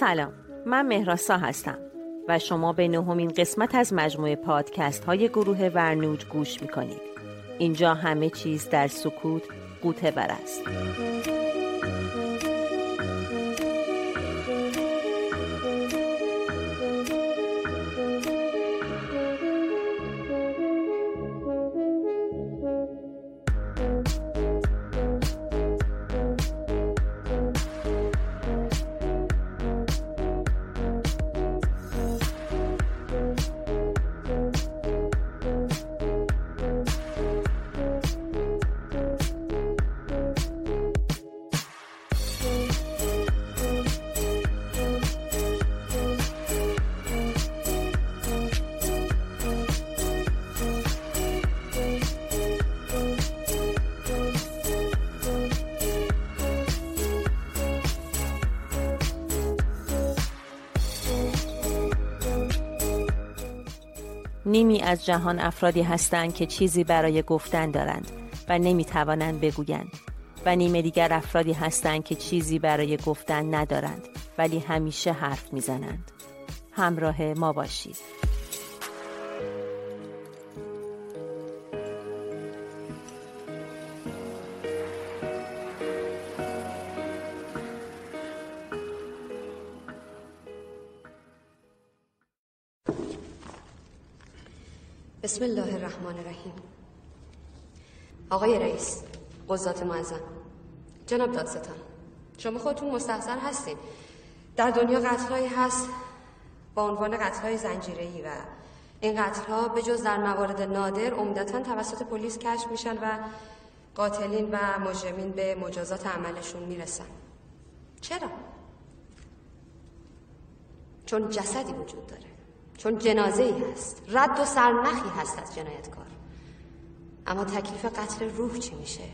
سلام. من مهراسا هستم و شما به نهمین قسمت از مجموعه پادکست های گروه ورنوج گوش می‌کنید. اینجا همه چیز در سکوت قوطه بر است. نیمی از جهان افرادی هستند که چیزی برای گفتن دارند و نمی توانند بگویند و نیم دیگر افرادی هستند که چیزی برای گفتن ندارند ولی همیشه حرف می‌زنند. همراه ما باشید. بسم الله الرحمن الرحیم. آقای رئیس قضات معظم. جناب دادستان شما خودتون مستحضر هستین. در دنیا قتلهایی هست با عنوان قتلهای زنجیره‌ای و این قتلها به جز در موارد نادر عمدتا توسط پلیس کشف میشن و قاتلین و مجرمین به مجازات عملشون می‌رسن. چرا؟ چون جسدی وجود داره. چون جنازه ای هست. رد و سرنخی هست از جنایتکار. اما تکلیف قتل روح چی میشه؟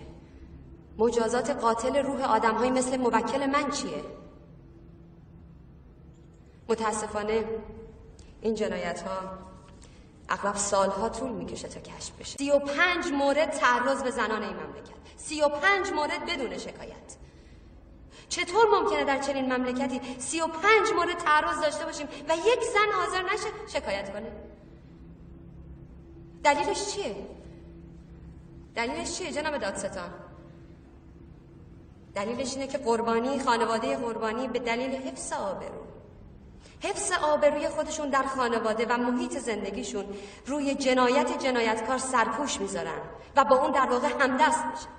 مجازات قاتل روح آدم مثل موکل من چیه؟ متاسفانه این جنایت ها اغلب سالها طول می‌کشه تا کشف بشه. سی و پنج مورد تعرض به زنان این مملکت. سی و پنج مورد بدون شکایت. چطور ممکنه در چنین مملکتی سی و پنج مورد تعرض داشته باشیم و یک زن حاضر نشه شکایت کنه دلیلش چیه؟ دلیلش چیه جناب دادستان؟ دلیلش اینه که قربانی خانواده قربانی به دلیل حفظ آبرو حفظ آبروی خودشون در خانواده و محیط زندگیشون روی جنایت جنایتکار سرپوش می‌ذارن و با اون در واقع همدست میشن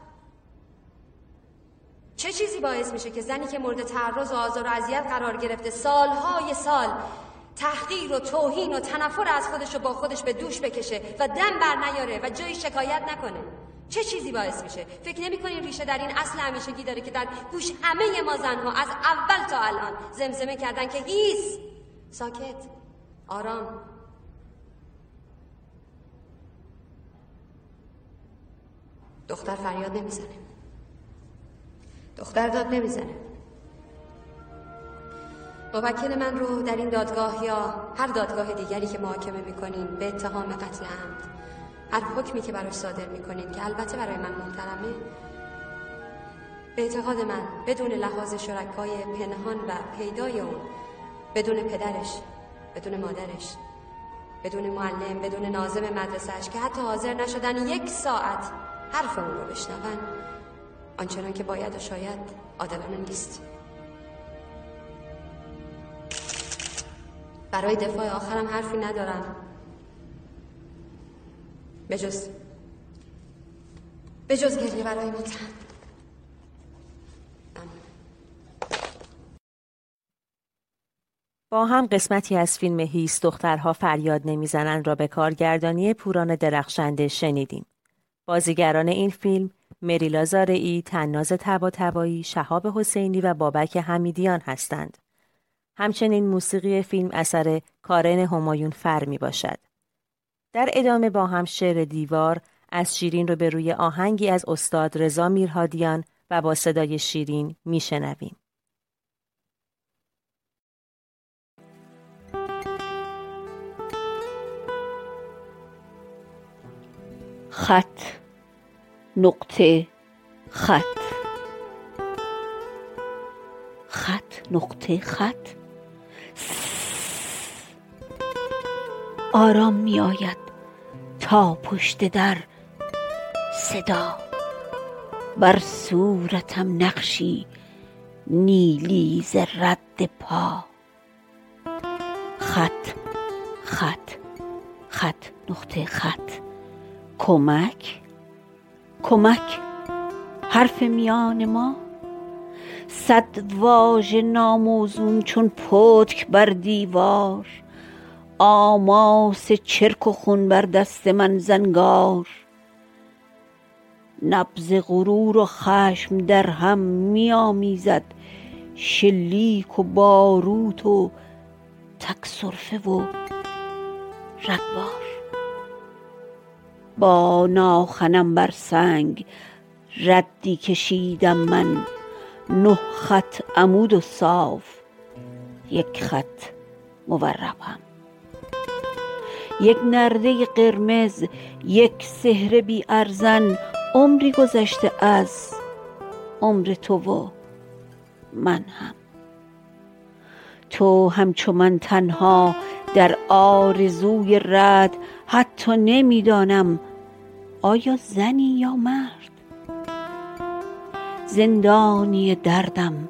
چه چیزی باعث میشه که زنی که مورد تعرض و آزار و اذیت قرار گرفته سالهای سال تحقیر و توهین و تنفر از خودش رو با خودش به دوش بکشه و دم بر نیاره و جایی شکایت نکنه؟ چه چیزی باعث میشه؟ فکر نمی‌کنین ریشه در این اصل همیشگی داره که در گوش همه ما زنها از اول تا الان زمزمه کردن که هیس ساکت آرام. دختر فریاد نمی‌زنه. دختر داد نمی‌زنه. موکل من رو در این دادگاه یا هر دادگاه دیگری که محاکمه می‌کنین به اتهام قتل عمد هر حکمی که براش صادر می‌کنین که البته برای من محترمه به اعتقاد من بدون لحاظ شرکای پنهان و پیدای اون بدون پدرش بدون مادرش بدون معلم بدون نازم مدرسهش که حتی حاضر نشدن یک ساعت حرف اون رو بشنون آنچنان که باید و شاید عادلانه نیست. برای دفاع آخرم حرفی ندارم. بجز بجز گریه برای متهم با هم قسمتی از فیلم هیست دخترها فریاد نمی‌زنند را به کارگردانی پوران درخشنده شنیدیم. بازیگران این فیلم مریلا زارعی، تناز تبا تبایی، شهاب حسینی و بابک حمیدیان هستند. همچنین موسیقی فیلم اثر کارن همایون فر می باشد. در ادامه با هم شعر دیوار از شیرین رو به روی آهنگی از استاد رضا میرهادیان و با صدای شیرین میشنویم. خط نقطه خط. خط نقطه خط. آرام می آید تا پشت در صدا. بر صورتم نقشی نیلی ز رد پا. خط خط خط نقطه خط. کمک کمک حرف میان ما. صد واژه ناموزون چون پتک بر دیوار. آماس چرک و خون بر دست من زنگار. نبض غرور و خشم در هم میآمیزد. شلیک و باروت و تک سرفه و رگبار. با ناخنم بر سنگ ردی کشیدم من. نه خط عمود و صاف یک خط موربم. یک نرده قرمز یک سحر بی ارزن عمری گذشته از عمر تو و من هم. تو همچو من تنها در آرزوی رد حتی نمی‌دانم آیا زنی یا مرد؟ زندانی دردم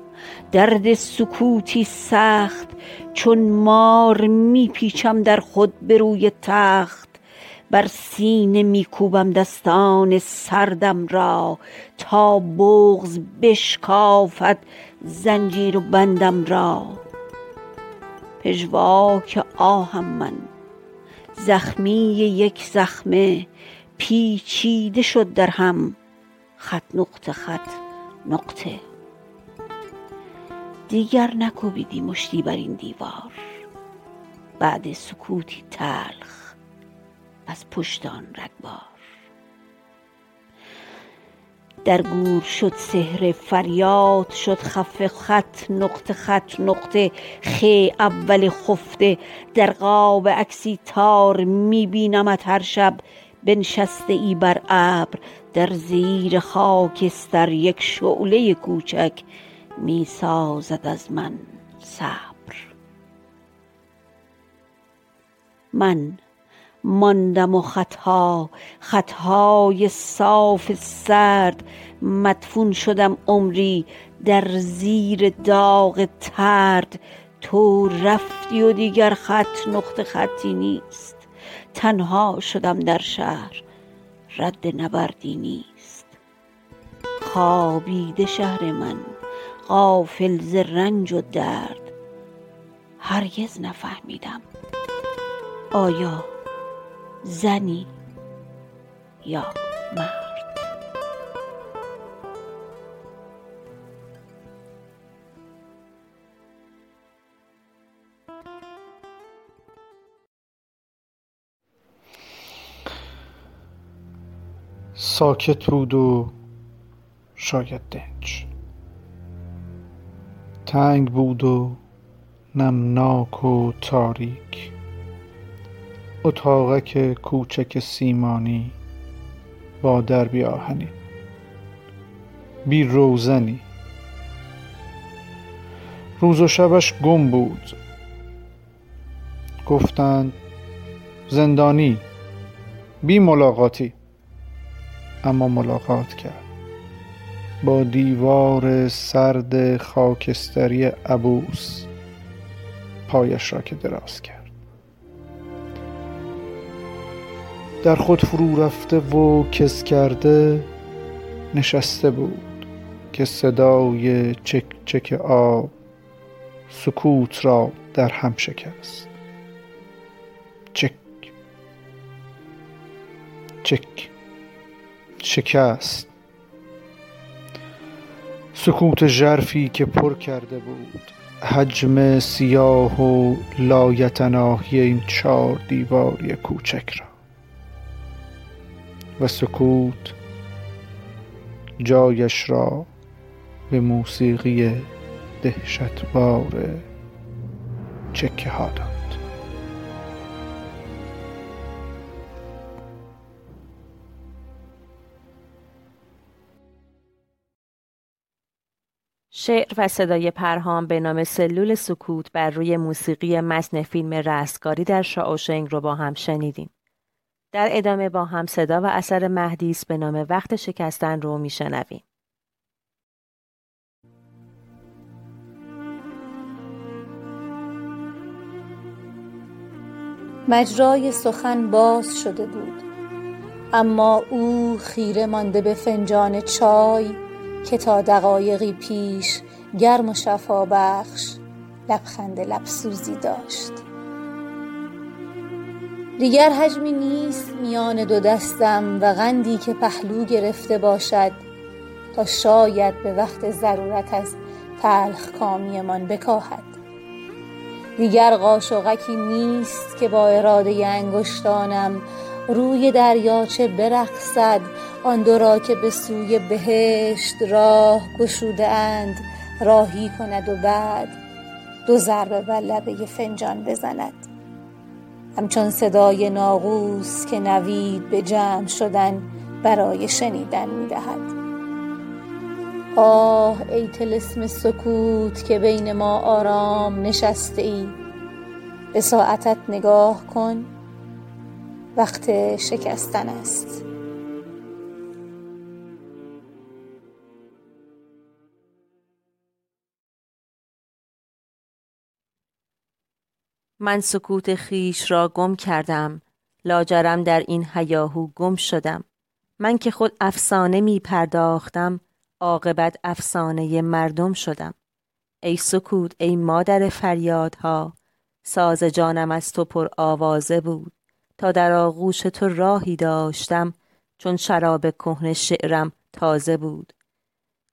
درد سکوتی سخت چون مار میپیچم در خود به روی تخت. بر سینه میکوبم دستان سردم را تا بغز بشکافد زنجیر و بندم را. پژواک آهم من زخمی یک زخمه پیچیده شد در هم. خط نقطه خط نقطه دیگر نکوبیدی مشتی بر این دیوار. بعد سکوتی تلخ از پشت آن رگبار. در گور شد سحر فریاد شد خفه خط نقطه خط نقطه خی اول خفته در قاب عکسی تار می بینمت هر شب. بنشسته ای بر ابر در زیر خاکستر یک شعله کوچک می سازد از من صبر. من ماندم و خطها خطهای صاف سرد مدفون شدم عمری در زیر داغ ترد. تو رفتی و دیگر خط نقطه خطی نیست. تنها شدم در شهر. رد نبردی نیست. خوابیده شهر من غافل ز رنج و درد. هرگز نفهمیدم آیا زنی یا مرد ساکت بود و شاید دنج. تنگ بود و نمناک و تاریک. اتاقک کوچک سیمانی با دربی آهنین بی روزنی. روز و شبش گم بود. گفتند زندانی بی ملاقاتی. اما ملاقات کرد. با دیوار سرد خاکستری عبوس پایش را که دراز کرد. در خود فرو رفته و کس کرده نشسته بود که صدای چک چک آب سکوت را در هم شکست. چک. چک. شکست. سکوت ژرفی که پر کرده بود. حجم سیاه و لایتناهی این چهار دیواری کوچک را. و سکوت جایش را به موسیقی دهشتبار چکه ها داد. شعر و صدای پرهام به نام سلول سکوت بر روی موسیقی متن فیلم رستگاری در شاوشنگ رو با هم شنیدیم. در ادامه با هم صدا و اثر مهدیس به نام وقت شکستن رو میشنویم. مجرای سخن باز شده بود اما او خیره مانده به فنجان چای که تا دقایقی پیش گرم و شفا بخش لبخند لبسوزی داشت. دیگر حجمی نیست میان دو دستم و غندی که پهلو گرفته باشد تا شاید به وقت ضرورت از تلخ کامیمان بکاهد. دیگر قاشقکی نیست که با اراده انگشتانم روی دریاچه برقصد آن دو را که به سوی بهشت راه گشوده اند راهی کند و بعد دو ضربه بر لبه فنجان بزند. همچون صدای ناقوس که نوید به جمع شدن برای شنیدن می‌دهد. آه ای تلسم سکوت که بین ما آرام نشسته ای. به ساعتت نگاه کن. وقت شکستن است. من سکوت خیش را گم کردم. لاجرم در این هیاهو گم شدم. من که خود افسانه می پرداختم عاقبت افسانه مردم شدم. ای سکوت ای مادر فریادها ساز جانم از تو پر آوازه بود. تا در آغوش تو راهی داشتم چون شراب کهنه شعرم تازه بود.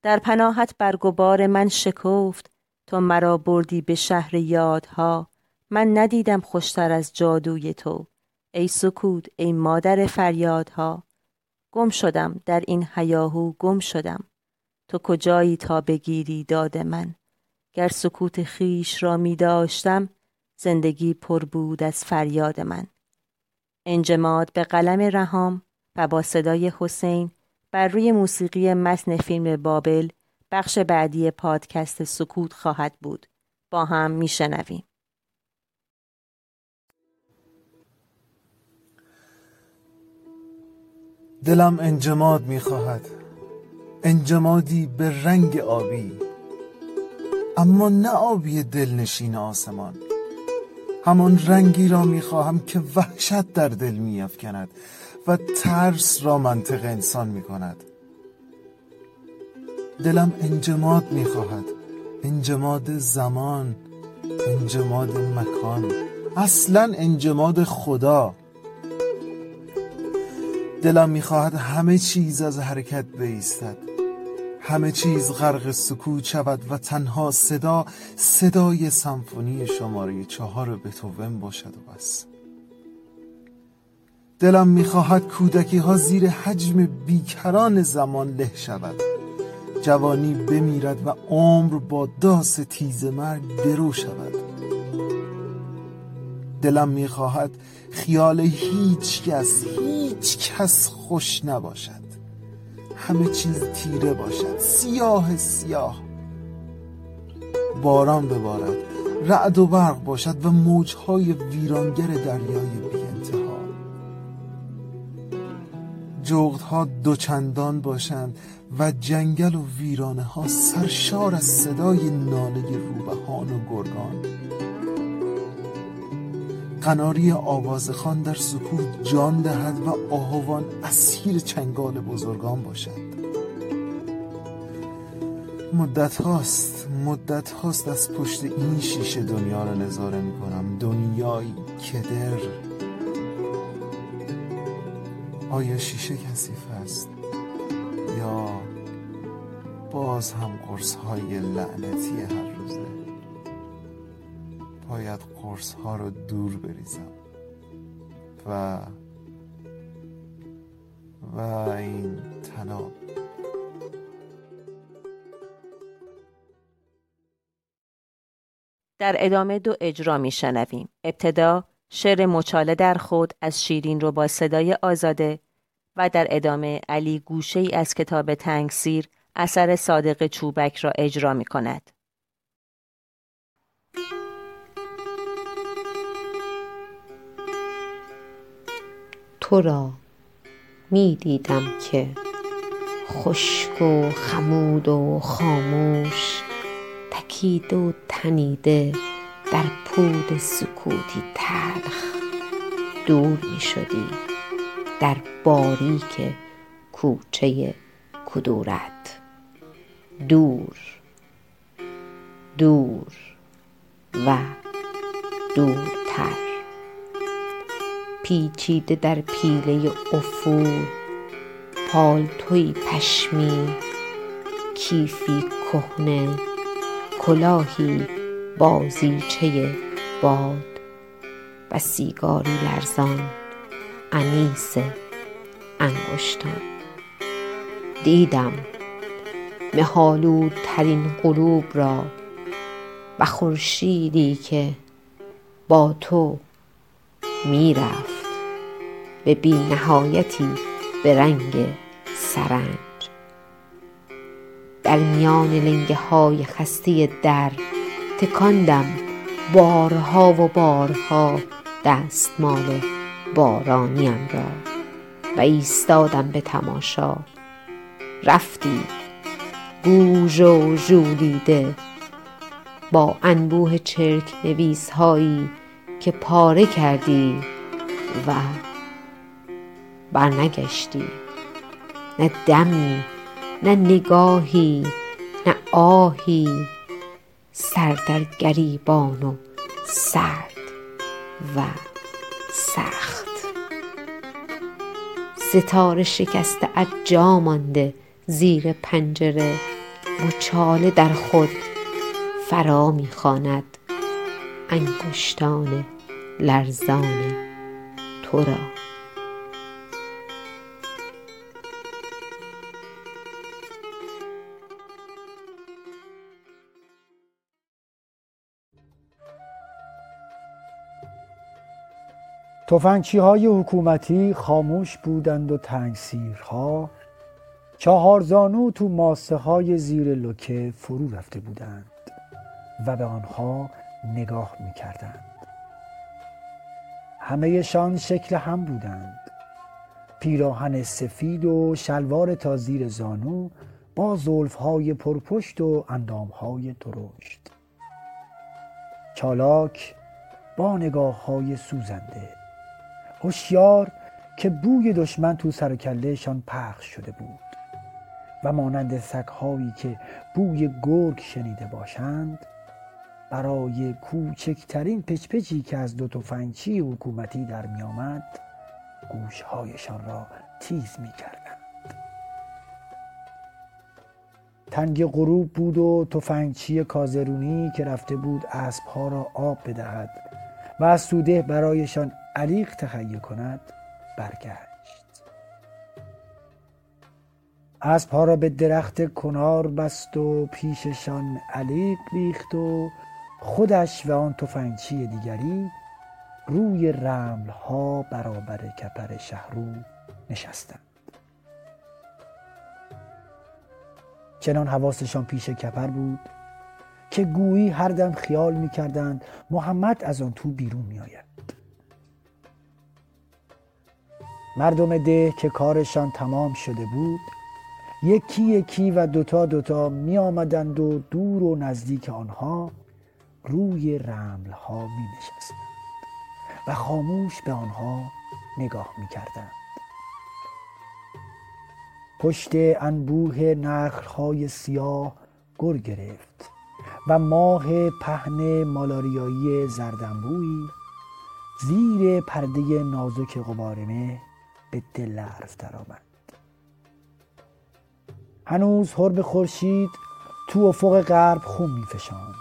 در پناهت برگبار من شکفت تو مرا بردی به شهر یادها. من ندیدم خوشتر از جادوی تو. ای سکوت ای مادر فریادها. گم شدم در این هیاهو گم شدم. تو کجایی تا بگیری داد من؟ گر سکوت خیش را می داشتم زندگی پر بود از فریاد من. انجماد به قلم رهام و با صدای حسین بر روی موسیقی متن فیلم بابل بخش بعدی پادکست سکوت خواهد بود. با هم میشنویم. دلم انجماد می‌خواهد. انجمادی به رنگ آبی. اما نه آبی دلنشین آسمان. همان رنگی را می‌خواهم که وحشت در دل میافکند و ترس را منطق انسان می‌کند. دلم انجماد می‌خواهد انجماد زمان انجماد مکان اصلا انجماد خدا. دلم می‌خواهد همه چیز از حرکت بیستد. همه چیز غرق سکوت شود و تنها صدا صدای سمفونی شماره چهار بتوون باشد و بس. دلم می‌خواهد کودکی ها زیر حجم بیکران زمان له شود. جوانی بمیرد و عمر با داس تیز مرگ درو شود. دلم می‌خواهد خیال هیچ کس هیچ کس خوش نباشد. همه چیز تیره باشد. سیاه سیاه. باران ببارد. رعد و برق باشد و موجهای ویرانگر دریای بی انتها جغدها دوچندان باشند و جنگل و ویرانه ها سرشار از صدای ناله روبهان و گرگان. قناری آوازخان در سکوت جان دهد و آهوان اسیر چنگال بزرگان باشد. مدت هاست مدت هاست از پشت این شیشه دنیا را نظاره می کنم. دنیایی کدر. آیا شیشه کثیف است؟ یا باز هم قرص های لعنتی هر روزه؟ باید قرص ها رو دور بریزم و و این تناب در ادامه دو اجرا می شنویم. ابتدا شعر مچاله در خود از شیرین رو با صدای آزاده و در ادامه علی گوشه ای از کتاب تنگسیر اثر صادق چوبک را اجرا می کند. تو را می دیدم که خشک و خمود و خاموش تکیده و تنیده در پود سکوتی تلخ دور می شدی در باریک کوچه کدورت. دور دور و دورتر. پیچیده در پیله افول. پالتوی پشمی کیفی کهنه. کلاهی بازیچه باد و سیگاری لرزان. انیس انگشتان. دیدم مهالودترین غروب را و خورشیدی که با تو می‌رفت. به بینهایتی به رنگ سرنج. در میان لنگه های خسته در تکاندم بارها و بارها دستمال بارانیم را و ایستادم به تماشا. رفتی گوژ و ژولیده با انبوه چرک نویس هایی که پاره کردی و برنگشتی. نه دمی نه نگاهی نه آهی. سر در گریبان و سرد و سخت. ستاره شکسته از جا مانده زیر پنجره. مچاله در خود فرا می‌خواند انگشتان لرزان تو را. تفنگچی های حکومتی خاموش بودند و تنگسیرها. چهار زانو تو ماسه های زیر لکه فرو رفته بودند و به آنها نگاه می کردند. همهشان شکل هم بودند. پیراهن سفید و شلوار تا زیر زانو با زلف های پرپشت و اندام های درشت. چالاک با نگاه های سوزنده. هوشیار که بوی دشمن تو سر کلهشان پخش شده بود و مانند سگهایی که بوی گرگ شنیده باشند برای کوچکترین پچپچی که از دو تفنگچی حکومتی در می آمد گوشهایشان را تیز می کردند. تنگ غروب بود و تفنگچی کازرونی که رفته بود اسبها را آب بدهد و از سوده برایشان علیق تهیه کند برگشت. اسبها را به درخت کنار بست و پیششان علیق ریخت و خودش و آن تفنگچی دیگری روی رمل ها برابر کپر شهرو نشستند. چنان حواسشان پیش کپر بود که گویی هر دم خیال می‌کردند محمد از آن تو بیرون میآید. مردم ده که کارشان تمام شده بود یکی یکی و دوتا دوتا می آمدند و دور و نزدیک آنها روی رمل ها می نشستند و خاموش به آنها نگاه می کردند. پشت انبوه نخل های سیاه گر گرفت و ماه پهن مالاریایی زردنبویی زیر پرده نازک غبارمه به دلرف درآمد. هنوز حرب خورشید تو افق غرب خون میفشاند.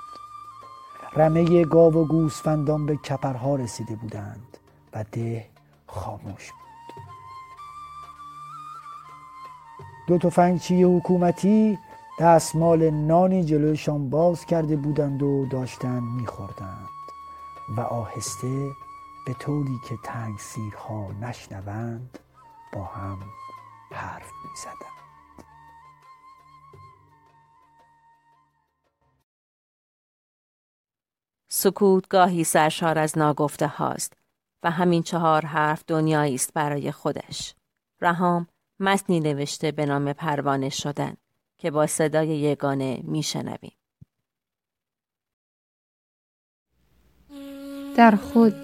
رمه گاو و گوسفندان به کپرها رسیده بودند و ده خاموش بود. دو تفنگچی حکومتی دستمال نانی جلویشان باز کرده بودند و داشتند میخوردند و آهسته به طوری که تنگ سیرها نشنوند با هم حرف می زدن. سکوت گاهی سرشار از ناگفته هاست و همین چهار حرف دنیایی است برای خودش. رهام متنی نوشته به نام پروانه شدن که با صدای یگانه میشنویم. در خود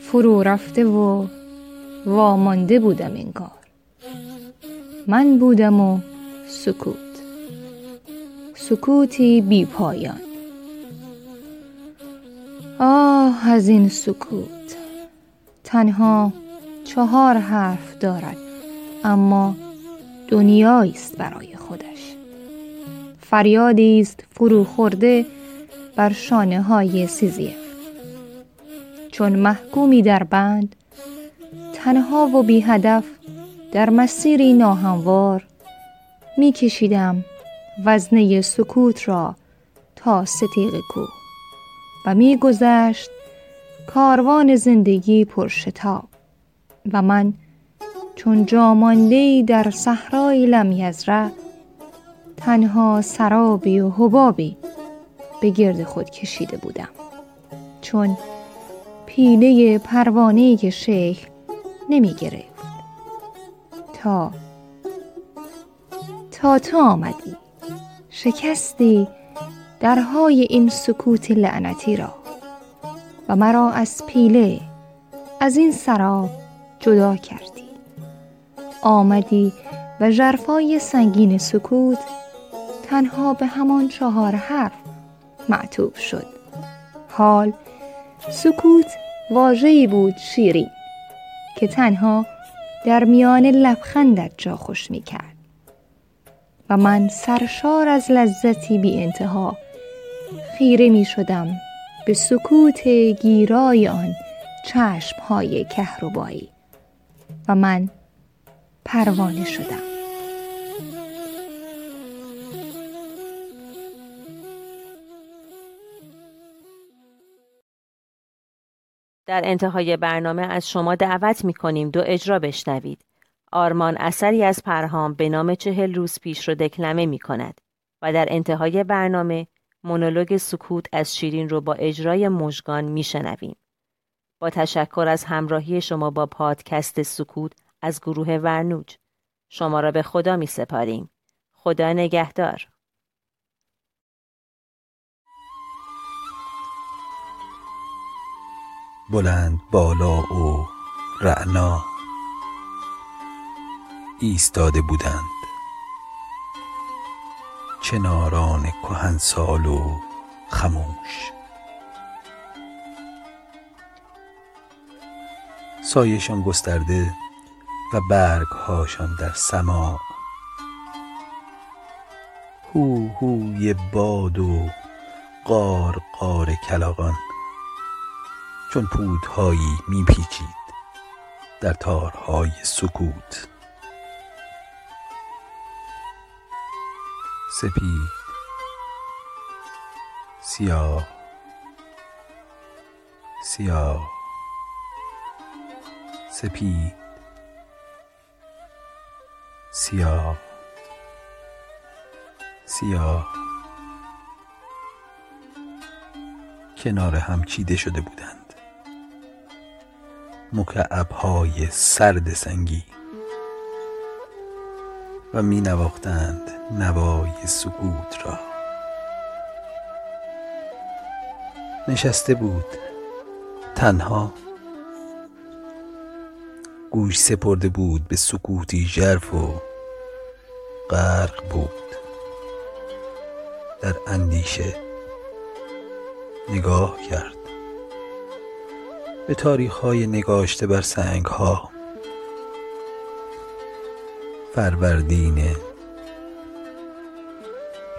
فرو رفته و وامانده بودم انگار. من بودم و سکوت. سکوتی بی پایان. آه از این سکوت. تنها چهار حرف دارد اما دنیایی است برای خودش. فریادی است فرو خورده بر شانه های سیزیف. چون محکومی در بند تنها و بی هدف در مسیری ناهموار می کشیدم وزنه سکوت را تا ستیق کوه و می گذشت کاروان زندگی پرشتاب و من چون جامانده در صحرای لم یزرع تنها سرابی و حبابی به گرد خود کشیده بودم. چون پیله پروانه که شکل نمی گرفت تا تا تو آمدی. شکستی درهای این سکوت لعنتی را و مرا از پیله از این سراب جدا کردی. آمدی و جرفای سنگین سکوت تنها به همان چهار حرف معطوف شد. حال سکوت واژه‌ای بود شیرین. که تنها در میان لبخندت جا خوش می کرد و من سرشار از لذتی بی انتها خیره می شدم به سکوت گیرای آن چشم های کهربایی. و من پروانه شدم. در انتهای برنامه از شما دعوت می کنیم دو اجرا بشنوید. آرمان اثری از پرهام به نام چهل روز پیش رو دکلمه می کند و در انتهای برنامه مونولوگ سکوت از شیرین رو با اجرای مژگان می شنویم. با تشکر از همراهی شما با پادکست سکوت از گروه ورنوج. شما را به خدا می سپاریم. خدا نگهدار. بلند بالا و رعنا ایستاده بودند. چناران کهنسال و خموش. سایشان گسترده و برگهاشان در سما. هو هوی باد و قار قار کلاغان. چون پودهایی میپیچید در تارهای سکوت. سپید سیاه سیاه. سپید سیاه. سیاه. کنار هم چیده شده بودند. مکعبهای سرد سنگی و می نواختند نوای سکوت را. نشسته بود تنها. گوش سپرده بود به سکوتی ژرف و غرق بود. در اندیشه نگاه کرد. به تاریخ های نگاشته بر سنگ ها فروردین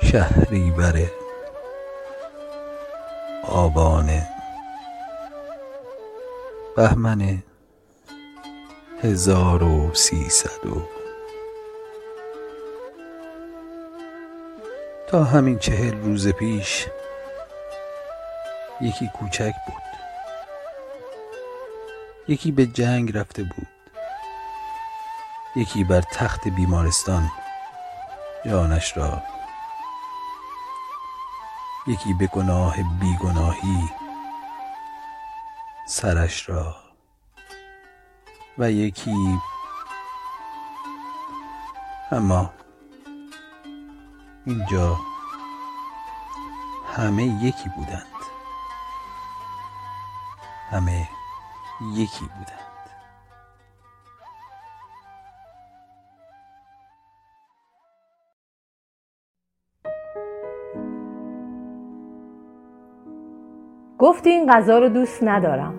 شهری بره آبان بهمن هزار و سیصد و تا همین چهل روز پیش یکی کوچک بود. یکی به جنگ رفته بود. یکی بر تخت بیمارستان. جانش را. یکی به گناه بیگناهی. سرش را. و یکی اما اینجا همه یکی بودند. همه یکی بودند. گفتی این غذا رو دوست ندارم.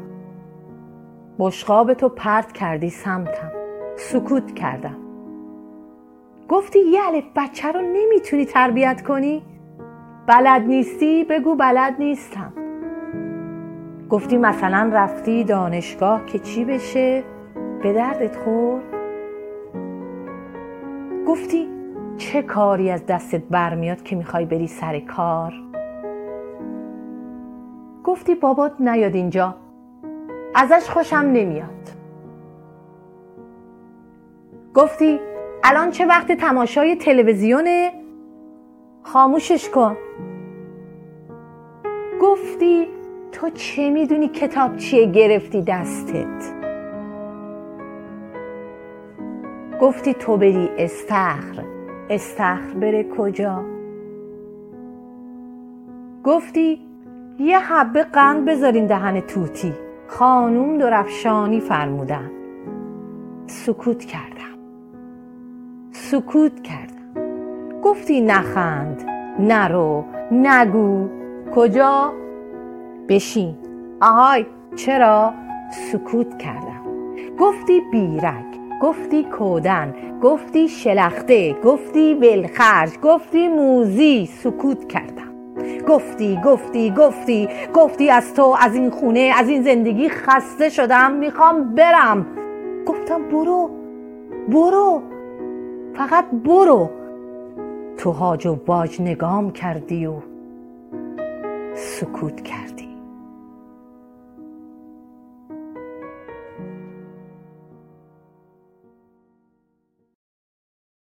بشقاب تو پرت کردی سمتم. سکوت کردم. گفتی یه الف بچه رو نمی‌تونی تربیت کنی؟ بلد نیستی؟ بگو بلد نیستم. گفتی مثلا رفتی دانشگاه که چی بشه؟ به دردت خور گفتی چه کاری از دستت برمیاد که می‌خوای بری سر کار؟ گفتی بابات نیاد اینجا. ازش خوشم نمیاد. گفتی الان چه وقت تماشای تلویزیونه؟ خاموشش کن. گفتی تو چه می‌دونی کتاب چیه گرفتی دستت؟ گفتی تو بری استخر. استخر بره کجا؟ گفتی یه حبه قند بذارین دهن توتی. خانوم درفشانی فرمودن. سکوت کردم. سکوت کردم. گفتی نخند نرو نگو. کجا؟ بشین. آهای چرا؟ سکوت کردم. گفتی بیرک گفتی کودن گفتی شلخته گفتی ولخرج گفتی موزی سکوت کردم. گفتی گفتی گفتی گفتی از تو از این خونه از این زندگی خسته شدم می‌خوام برم. گفتم برو برو فقط برو. تو هاج و باج نگام کردی و سکوت کردی.